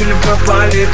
Танцует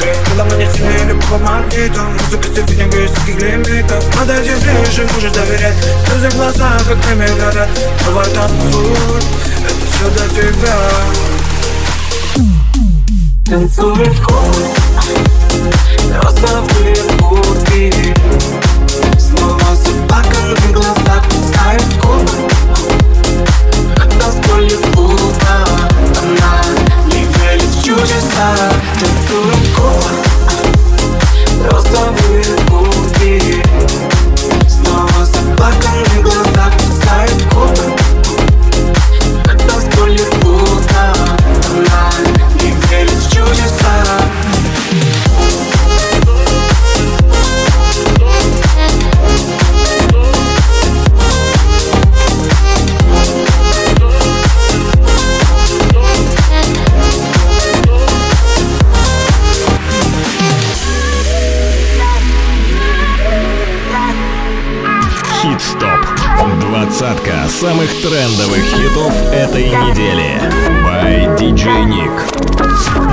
самых трендовых хитов этой недели. By DJ Nick.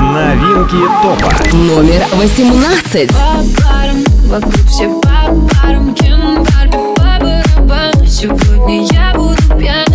Новинки топа. Номер 18. Сегодня я буду пьян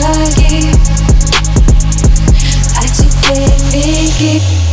journey. I took big, big,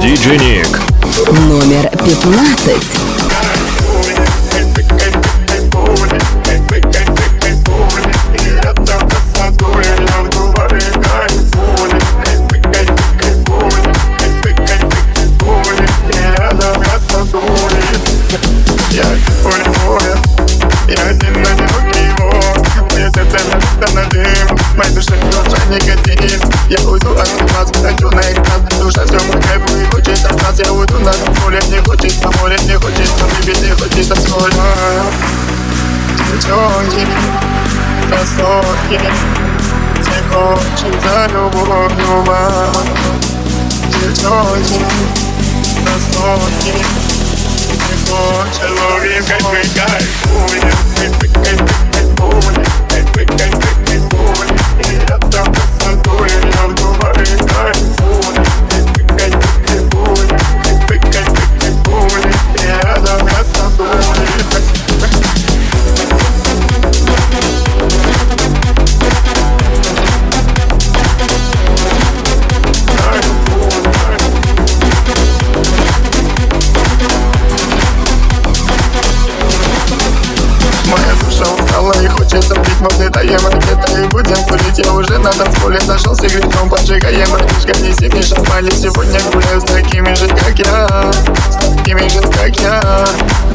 Диджи Номер пятнадцать. kiss. Take off, she's a noble of your mind. She's talking, that's talking. Take off, на танцполе зажился грехом Поджигая мальчишка, неси мне шампань Сегодня гуляю с такими же, как я С такими же, как я.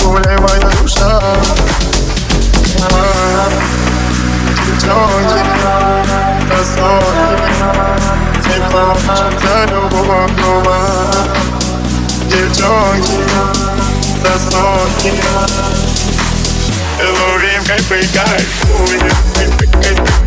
Гуляю моя душа. Девчонки, красотки Тепло, за любого клуба Девчонки, красотки. Ловим кайфы, кайфуем, кайфы, кайфы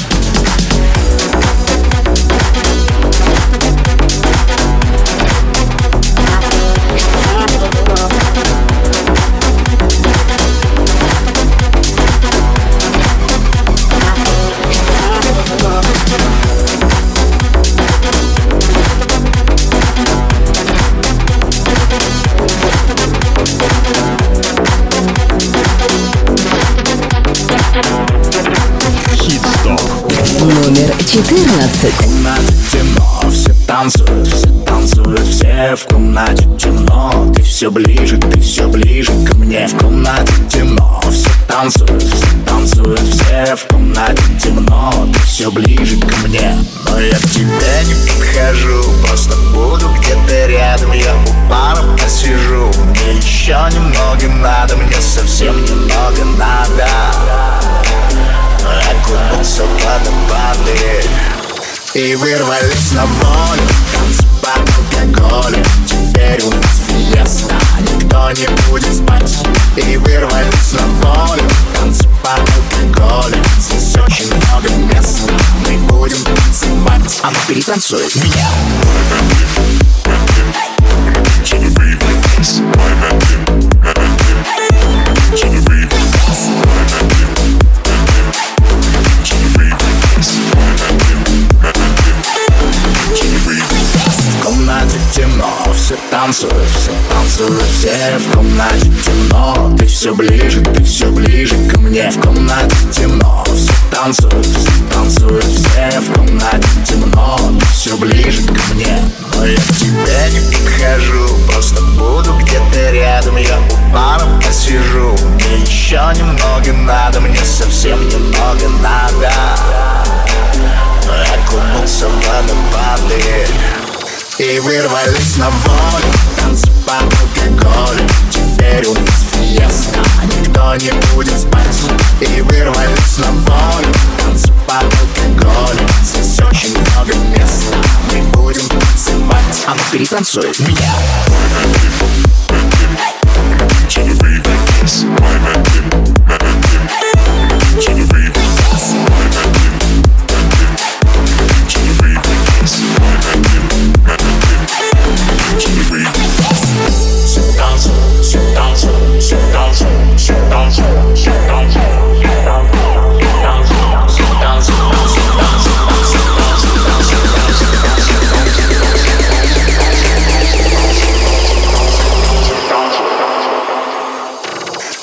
Номер 14. комнате темно Все танцуют, все танцуют Все в комнате темно. Ты все ближе, ты все ближе ко мне. В комнате темно Все танцуют, все танцуют Все в комнате темно. Ты все ближе ко мне. Но я к тебе не подхожу Просто буду где-то рядом. Я у бара посижу Мне еще немного надо Мне совсем немного надо окунуться в водопады И вырвались на волю Танцы под алкоголем Теперь у нас фиеста Никто не будет спать И вырвались на волю Танцы под алкоголем Здесь очень много места Мы будем танцевать А ну перетанцуй меня В танцуют, все танцуют, все в комнате темно. Ты все ближе, ты все ближе ко мне В комнате темно, все танцуют, все танцуют, все в комнате темно. Ты все ближе ко мне Но я к тебе не подхожу, просто буду где-то рядом Я у бара посижу, мне еще немного надо Мне совсем немного надо. Окунуться в водопады И вырвались на волю Танцы под алкоголем Теперь у нас фиеста Никто не будет спать И вырвались на волю Танцы под алкоголем Здесь очень много места Мы будем танцевать А ну перетанцуй меня Все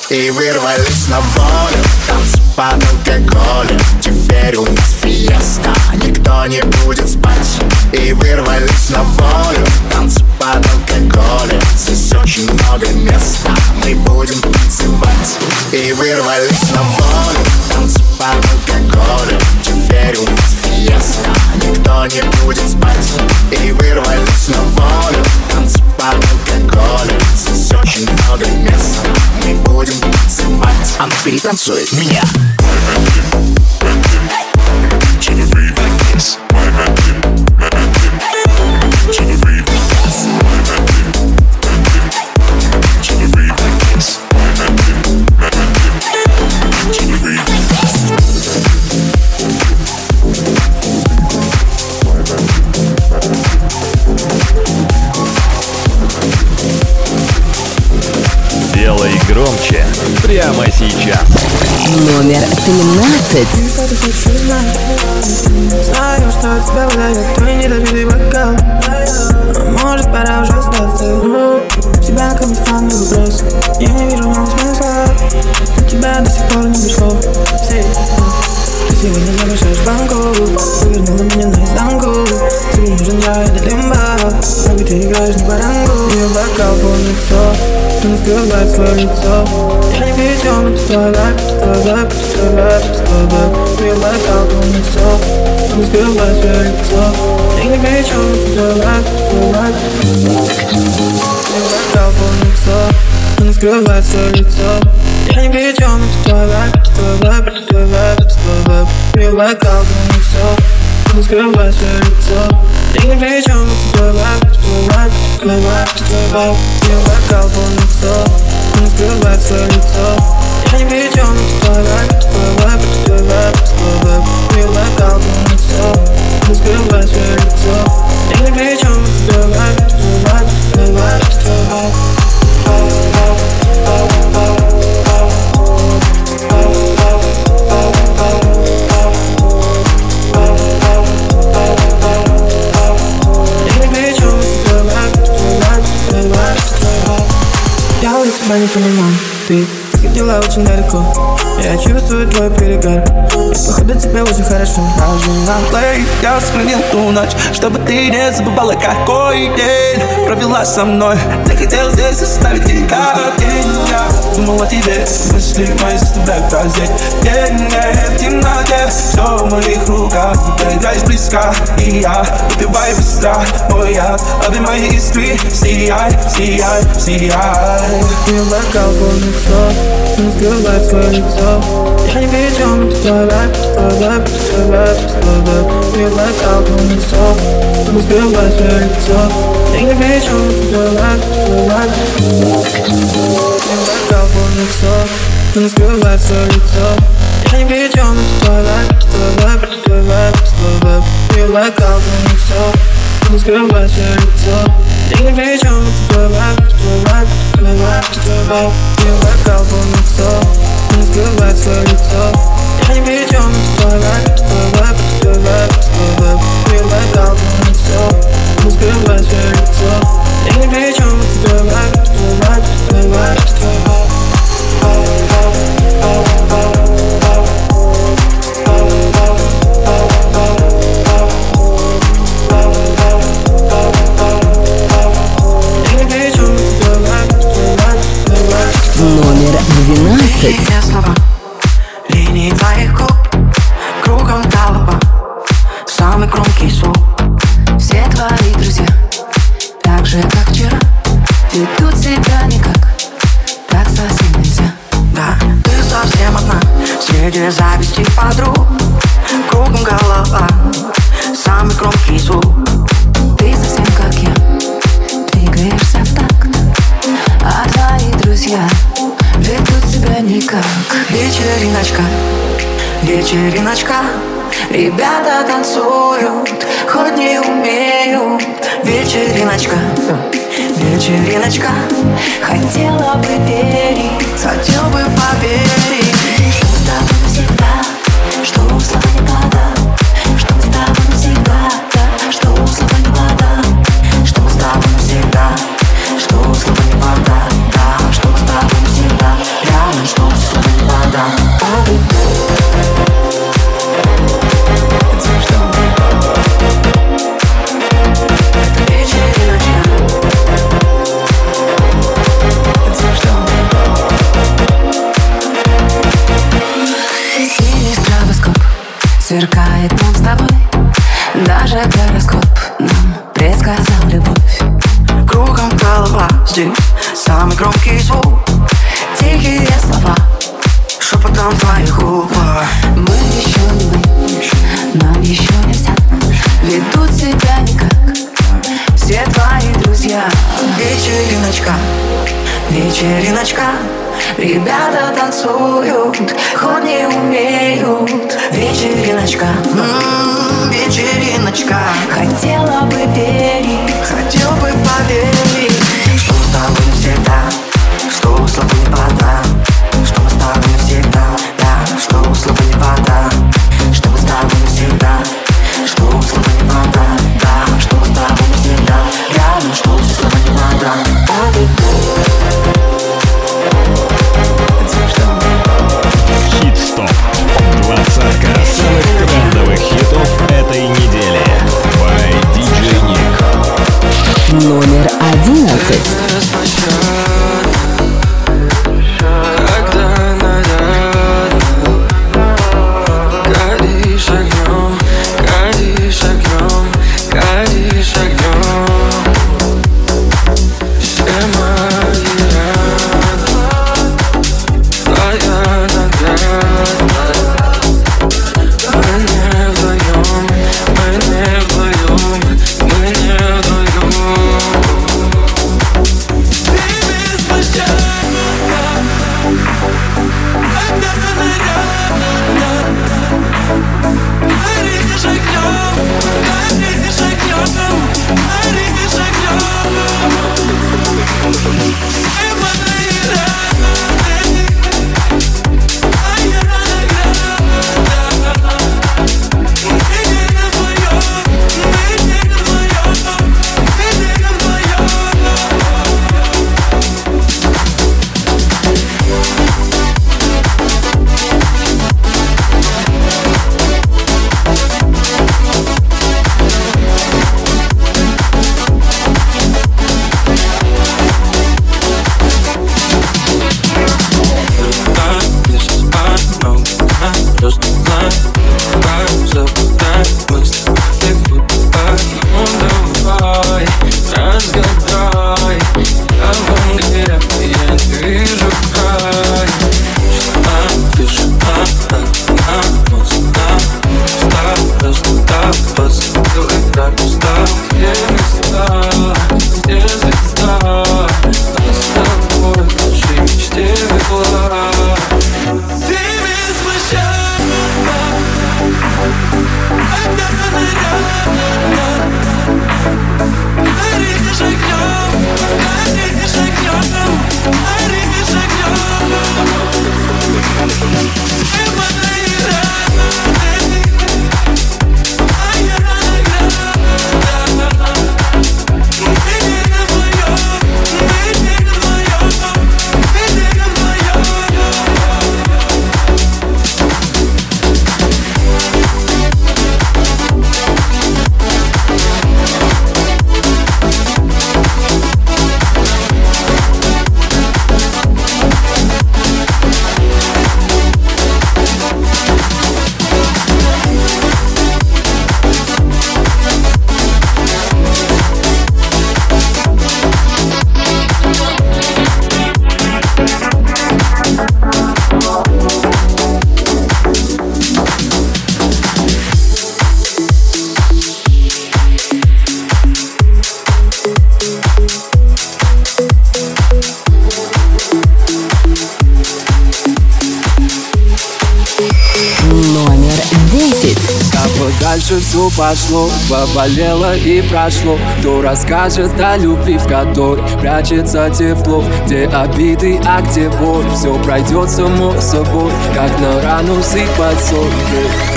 И вырвались на волю Танцы под алкоголем Теперь у нас фиеста Никто не будет спать. И вырвались на волю Танцы под алкоголем. Здесь очень много места Мы будем танцевать. И вырвались на волю Танцы под алкоголем. Теперь у нас фиеста Никто не будет спать. И вырвались на волю Танцы под алкоголем. Здесь очень много места Мы будем танцевать. А ну перетанцуй меня громче прямо сейчас. Номер 13. Что ты хочешь узнать? Знаю, что от тебя выдает твой недопитый бокал может пора уже сдаться Тебя ко мне странный вопрос Я не вижу в нем смысла До тебя до сих пор не дошло Сей, Ты сегодня завышаешь планку Повернула меня наизнанку Ты нужен я, это лимба Как ты играешь на баранку Я бокал полный все Он скрывает свое лицо Я не перейдем, это твой лайк, твой лайк, твой лайк, твой лайк Я бокал полный все Он скрывает свое лицо Я не перейдем, это твой лайк, твой лайк, твой лайк Я бокал полный все Он скрывает свое лицо Я не видел, это твой вайб, твой вайб, твой вайб, твой вайб Real like алкогольный сок Он скрывает свое лицо Я не видел, это твой вайб, твой вайб, твой вайб, твой вайб Real like алкогольный сок Он скрывает свое лицо Я не видел, это твой вайб, твой вайб, твой вайб, твой вайб Real like алкогольный сок Он скрывает свое лицо Я не видел, это твой вайб, твой вайб, понимаю, ты Сидела очень далеко Я чувствую твой перегар. И походу тебе очень хорошо. Даже на плей я сохранил ту ночь Чтобы ты не забывала, какой день Провела со мной. Ты хотел здесь оставить тебя день. Я думал о тебе Мысли мои заставляют прозреть. День в темноте Все в моих руках. Ты играешь близко И я выпиваю быстро. Мой яд Обнимай искры. Сияй, сияй, сияй. Feel like алкогольный сок Он скрывает свое лицо Я не видел, это твой вайб, твой вайб, твой вайб, твой вайб Feel like алкогольный сок Он скрывает свое лицо Я не видел, это твой вайб, твой вайб Feel like алкогольный сок Он скрывает свое лицо Я не видел, это твой вайб, твой вайб, твой вайб, твой вайб Feel like алкогольный сок Он скрывает свое лицо Я не видел, это твой вайб, твой вайб, твой вайб, твой вайб Feel like алкогольный сок Он скрывает свое лицо Я не видел, это твой вайб, твой вайб, твой вайб, твой вайб Feel like алкогольный сок Он скрывает свое лицо Я не видел, это твой вайб, твой вайб, твой вайб, твой Sex. Just a blind, up, blind, must дальше все пошло Поболело и прошло. Кто расскажет о любви, в которой прячется тепло? Где обиды, а где боль? Все пройдет само собой Как на рану сыпать соль.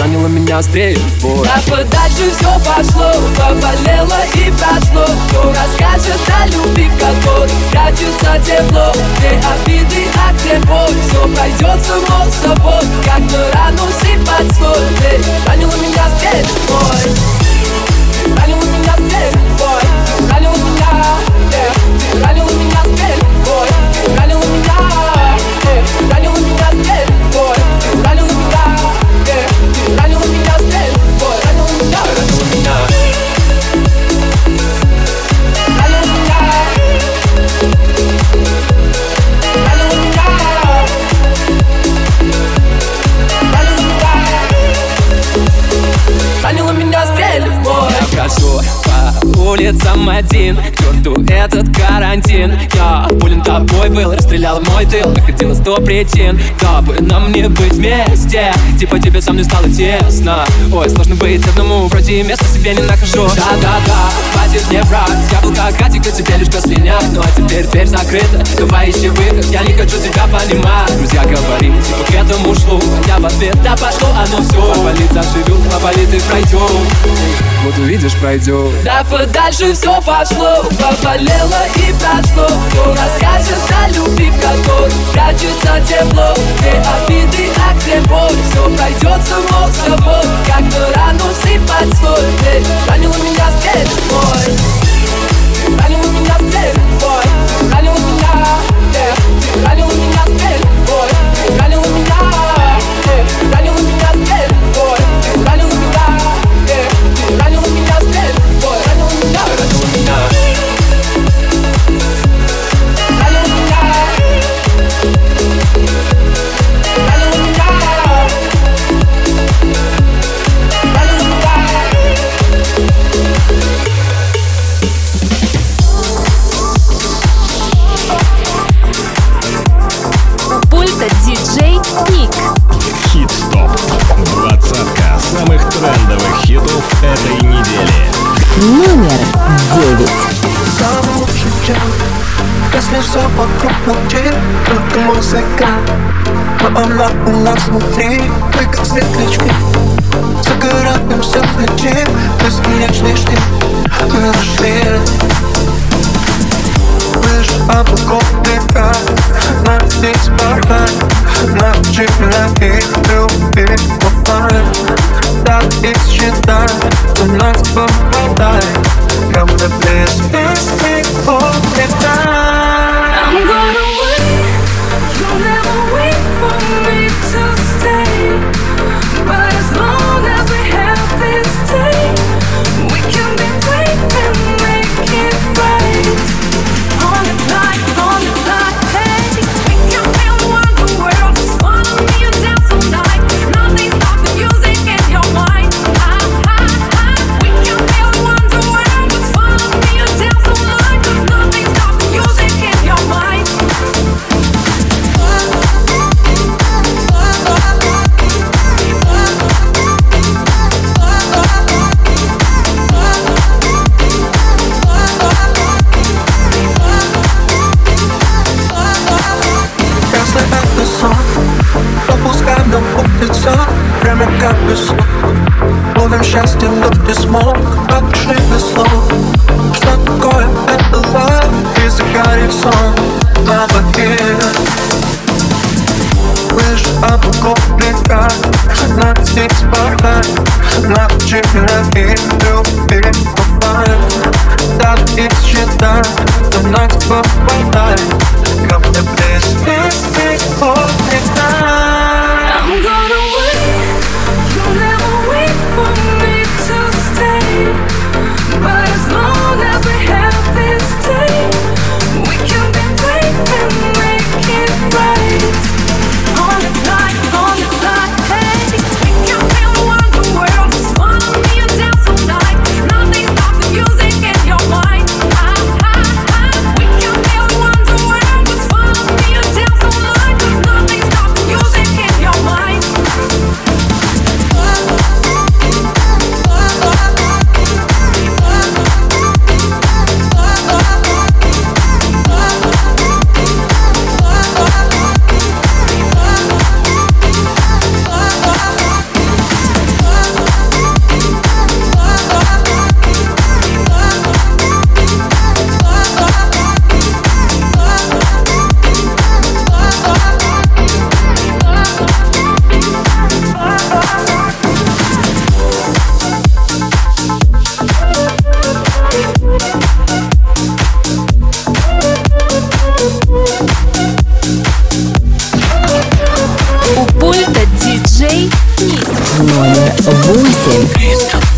Ранила меня стрельбой Так подальше все пошло Поболело и прошло. Кто расскажет о любви, в которой прячется тепло? Где обиды, а где боль? Все пройдет само собой Как на рану сыпать соль. Стрельбой Ранила меня стрельбой Ранила улицам один. К черту этот карантин. Я болен тобой был, расстрелял мой тыл. Находила сто причин, дабы нам не быть вместе. Типа тебе со мной стало тесно. Ой, сложно быть одному, вроде места себе не нахожу. Да-да-да, хватит мне врать. Я был как Катика, тебе лишь без меня. Ну а теперь дверь закрыта, давай ищи выход. Я не хочу тебя понимать. Друзья говорили, типа к этому шло. А я в ответ, да пошло оно все Поболит заживет, поболит и пройдет Вот увидишь, пройдет Да подальше все пошло Поболело и прошло. Кто расскажет о любви, в которой прячется тепло Где обиды, а где боль. Все пройдет само собой Как на рану сыпать соль Эй, Ранила меня стрельбой Ранила меня стрельбой Ранила меня, yeah. Ранила Но ты смог без слов Что такое это love И загорит сон на воде Выше облаков река Надо здесь порхать Научи меня их любить оффлайн Так их считай У нас попадай. Come to Микрофона 8.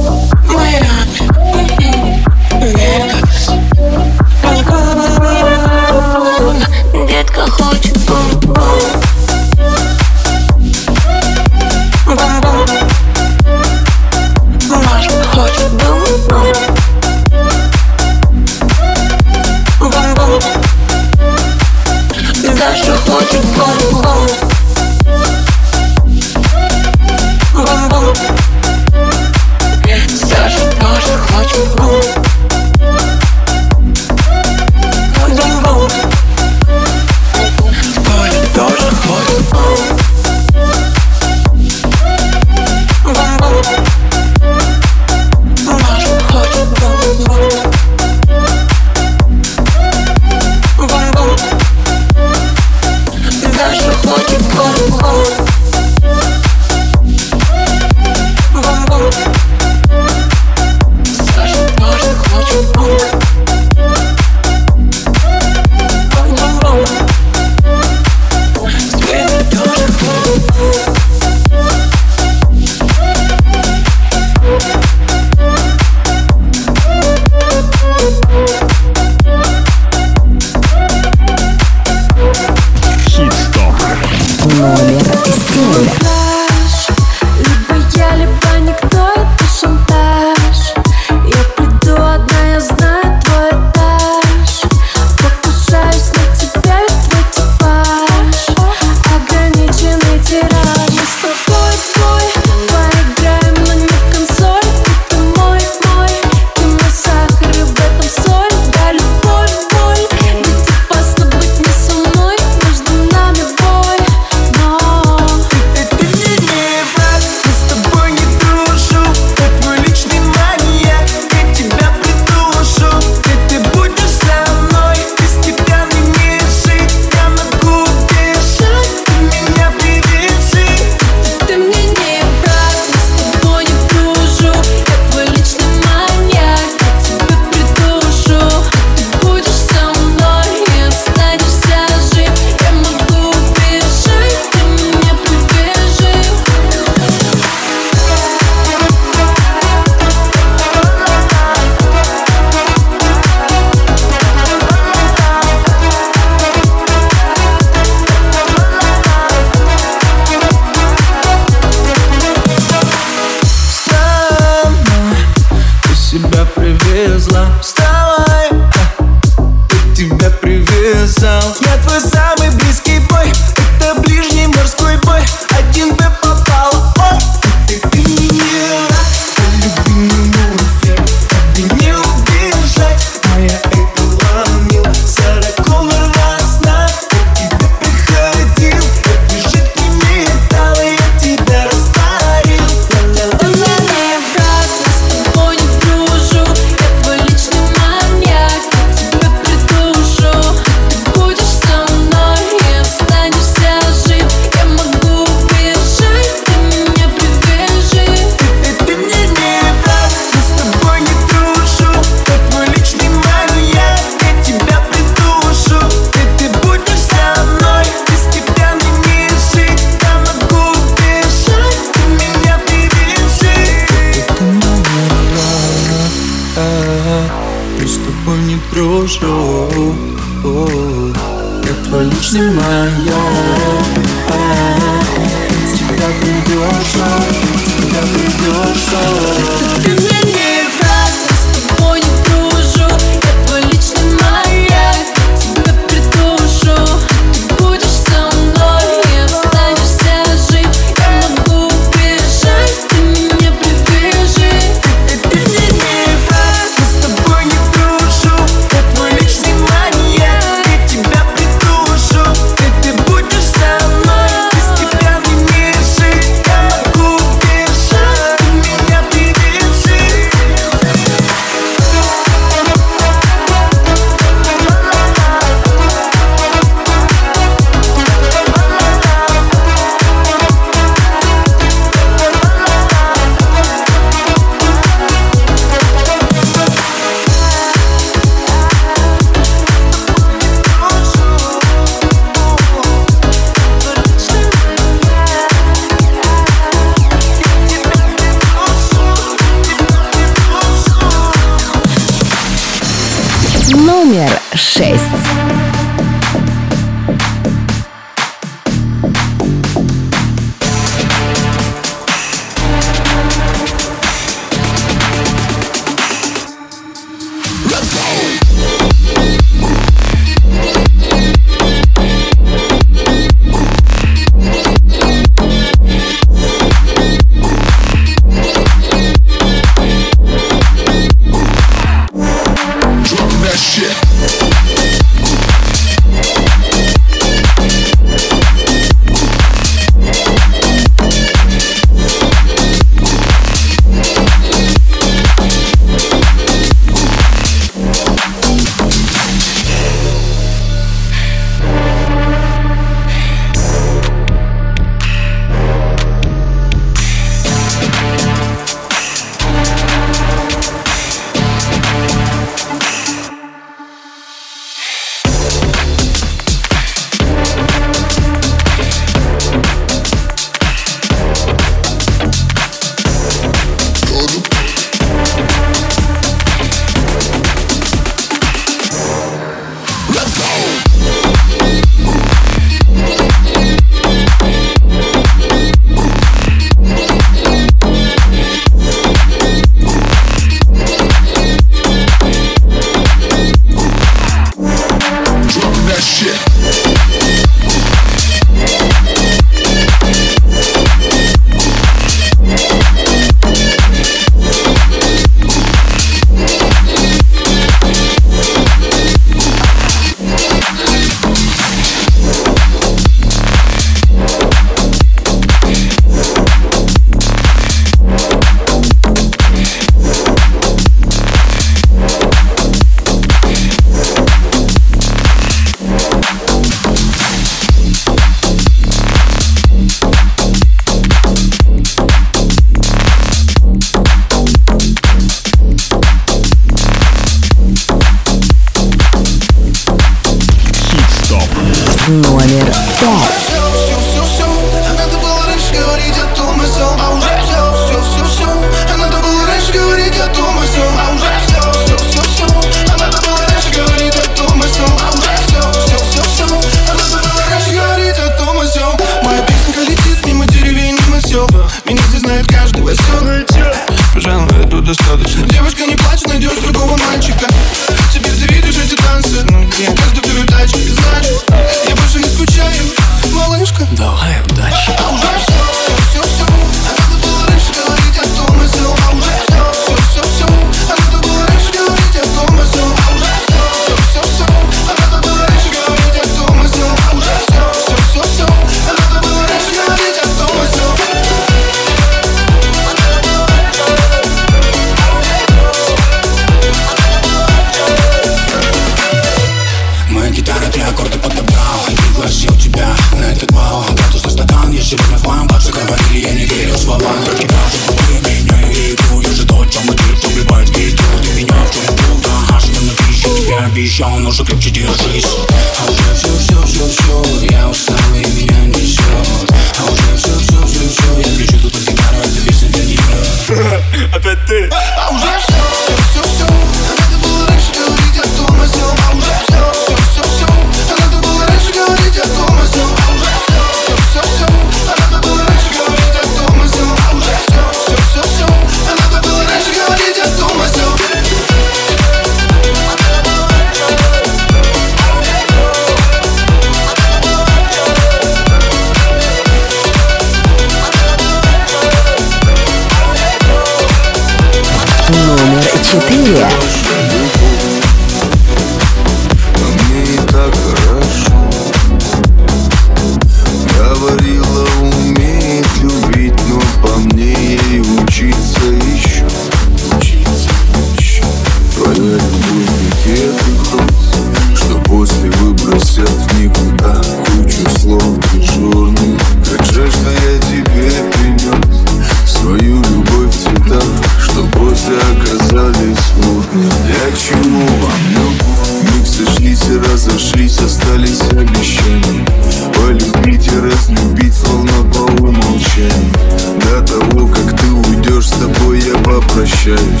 возвращаюсь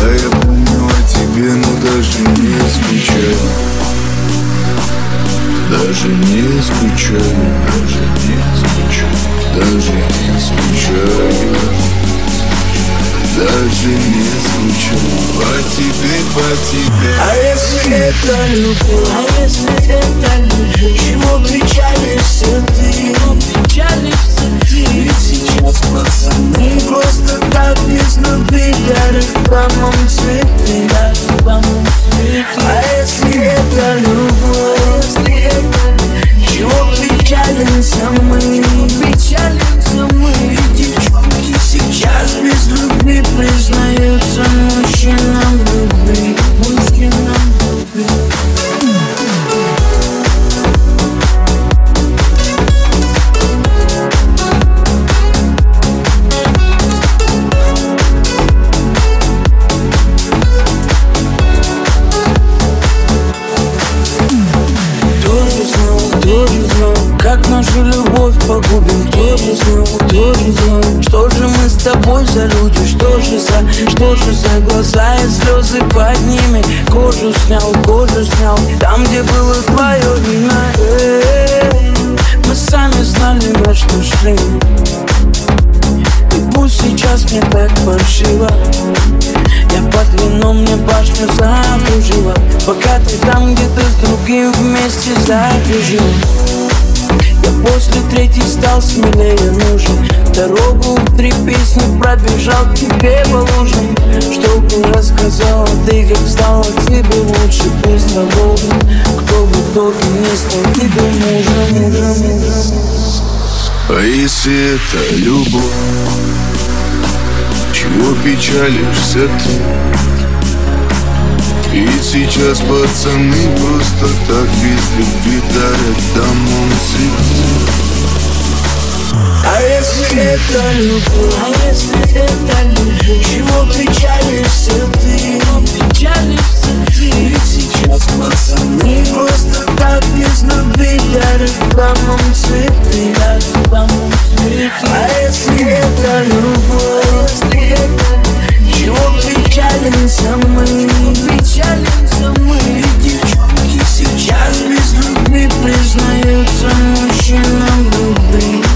Да я помню о тебе, но даже не скучаю. Даже не скучаю Даже не скучаю Даже не скучаю. Даже не скучу по тебе, по тебе. А если это любовь, а если это любовь? I'm on три песни пробежал тебе по лужам Чтобы рассказал, а ты, как стало тебе лучше Без свободы, кто бы тот не стал тебе мужем, мужем, мужем А если это любовь, чего печалишься ты? И сейчас пацаны просто так без любви дарят домом цветы. А если это любовь? А если это любовь? Чего печалишься ты? Чего печалишься ты? Ведь сейчас пацаны просто так без любви, дарят вам цветы, дарят вам цветы. А если это любовь? А если это Чего печалимся мы? Чего печалимся мы? Сейчас без любви признаются мужчинам любви.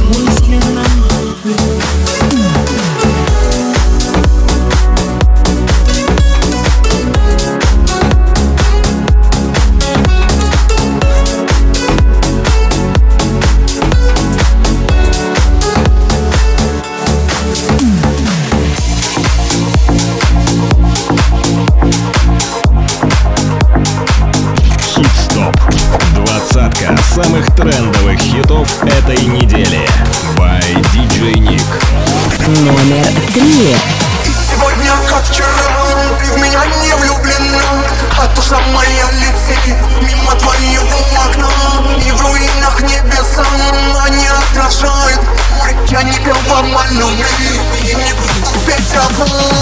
one on me. Better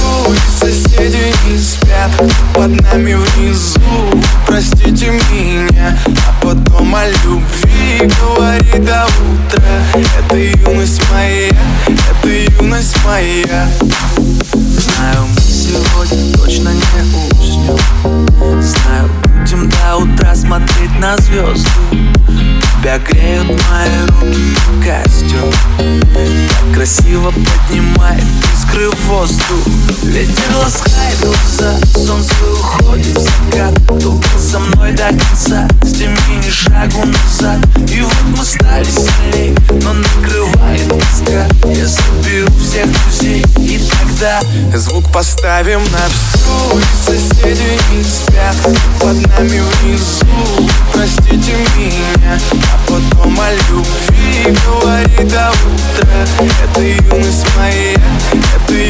танцуют, соседи не спят Под нами внизу, простите меня А потом о любви говори до утра. Это юность моя, это юность моя. Знаю, мы сегодня точно не уснем Знаю, будем до утра смотреть на звезды Тебя греют мои руки и костюм Так красиво поднимает искры в воздух. Ветер ласкает глаза, солнце уходит в закат. Кто со мной до конца, с теми не шагу назад. И вот мы стали сильней, но накрывает тоска Я заберу всех друзей сюда Звук поставим на всю Соседи не спят Под нами внизу. Простите меня А потом о любви Говори до утра. Это юность моя Это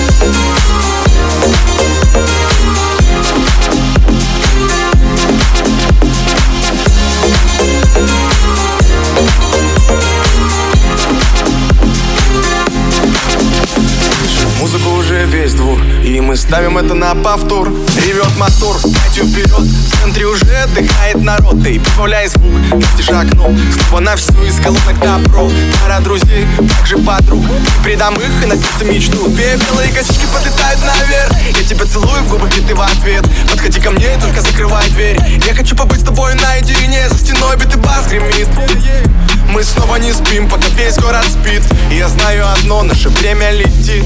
Ставим это на повтор. Ревет мотор, дайте вперед. В центре уже отдыхает народ. Ты прибавляй звук, настежь окно. Снова на всю из колонок добро. Пара друзей, также подруг. Не предам их и на сердце мечту. Две белые косички подлетают наверх. Я тебя целую в губы, и ты в ответ. Подходи ко мне и только закрывай дверь. Я хочу побыть с тобой наедине. За стеной битый бас гремит. Мы снова не спим, пока весь город спит. И я знаю одно, наше время летит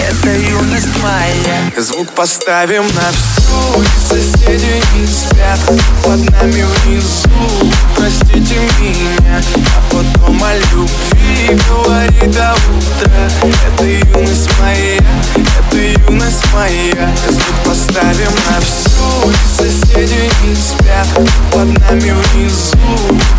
это юность моя Звук поставим на всю. Соседи не спят под нами внизу. Простите меня, а потом о любви говори до утра Это юность моя, это юность моя. Звук поставим на всю. Соседи не спят под нами внизу.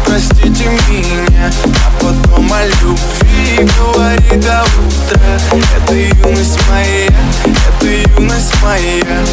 Простите меня, а потом о любви говори до утра Это юность моя, это юность моя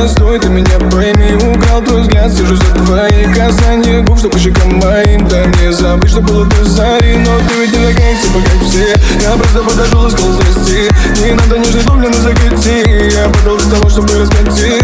простой, ты меня пойми Украл твой взгляд, сижу за твои касания губ, что по щекам моим Да не забыть, что было до зари Но ты ведь не такая, типа как все. Я просто подошел и сказал здрасте Не надо нежный дубль на закати Я подал для того, чтобы раскатить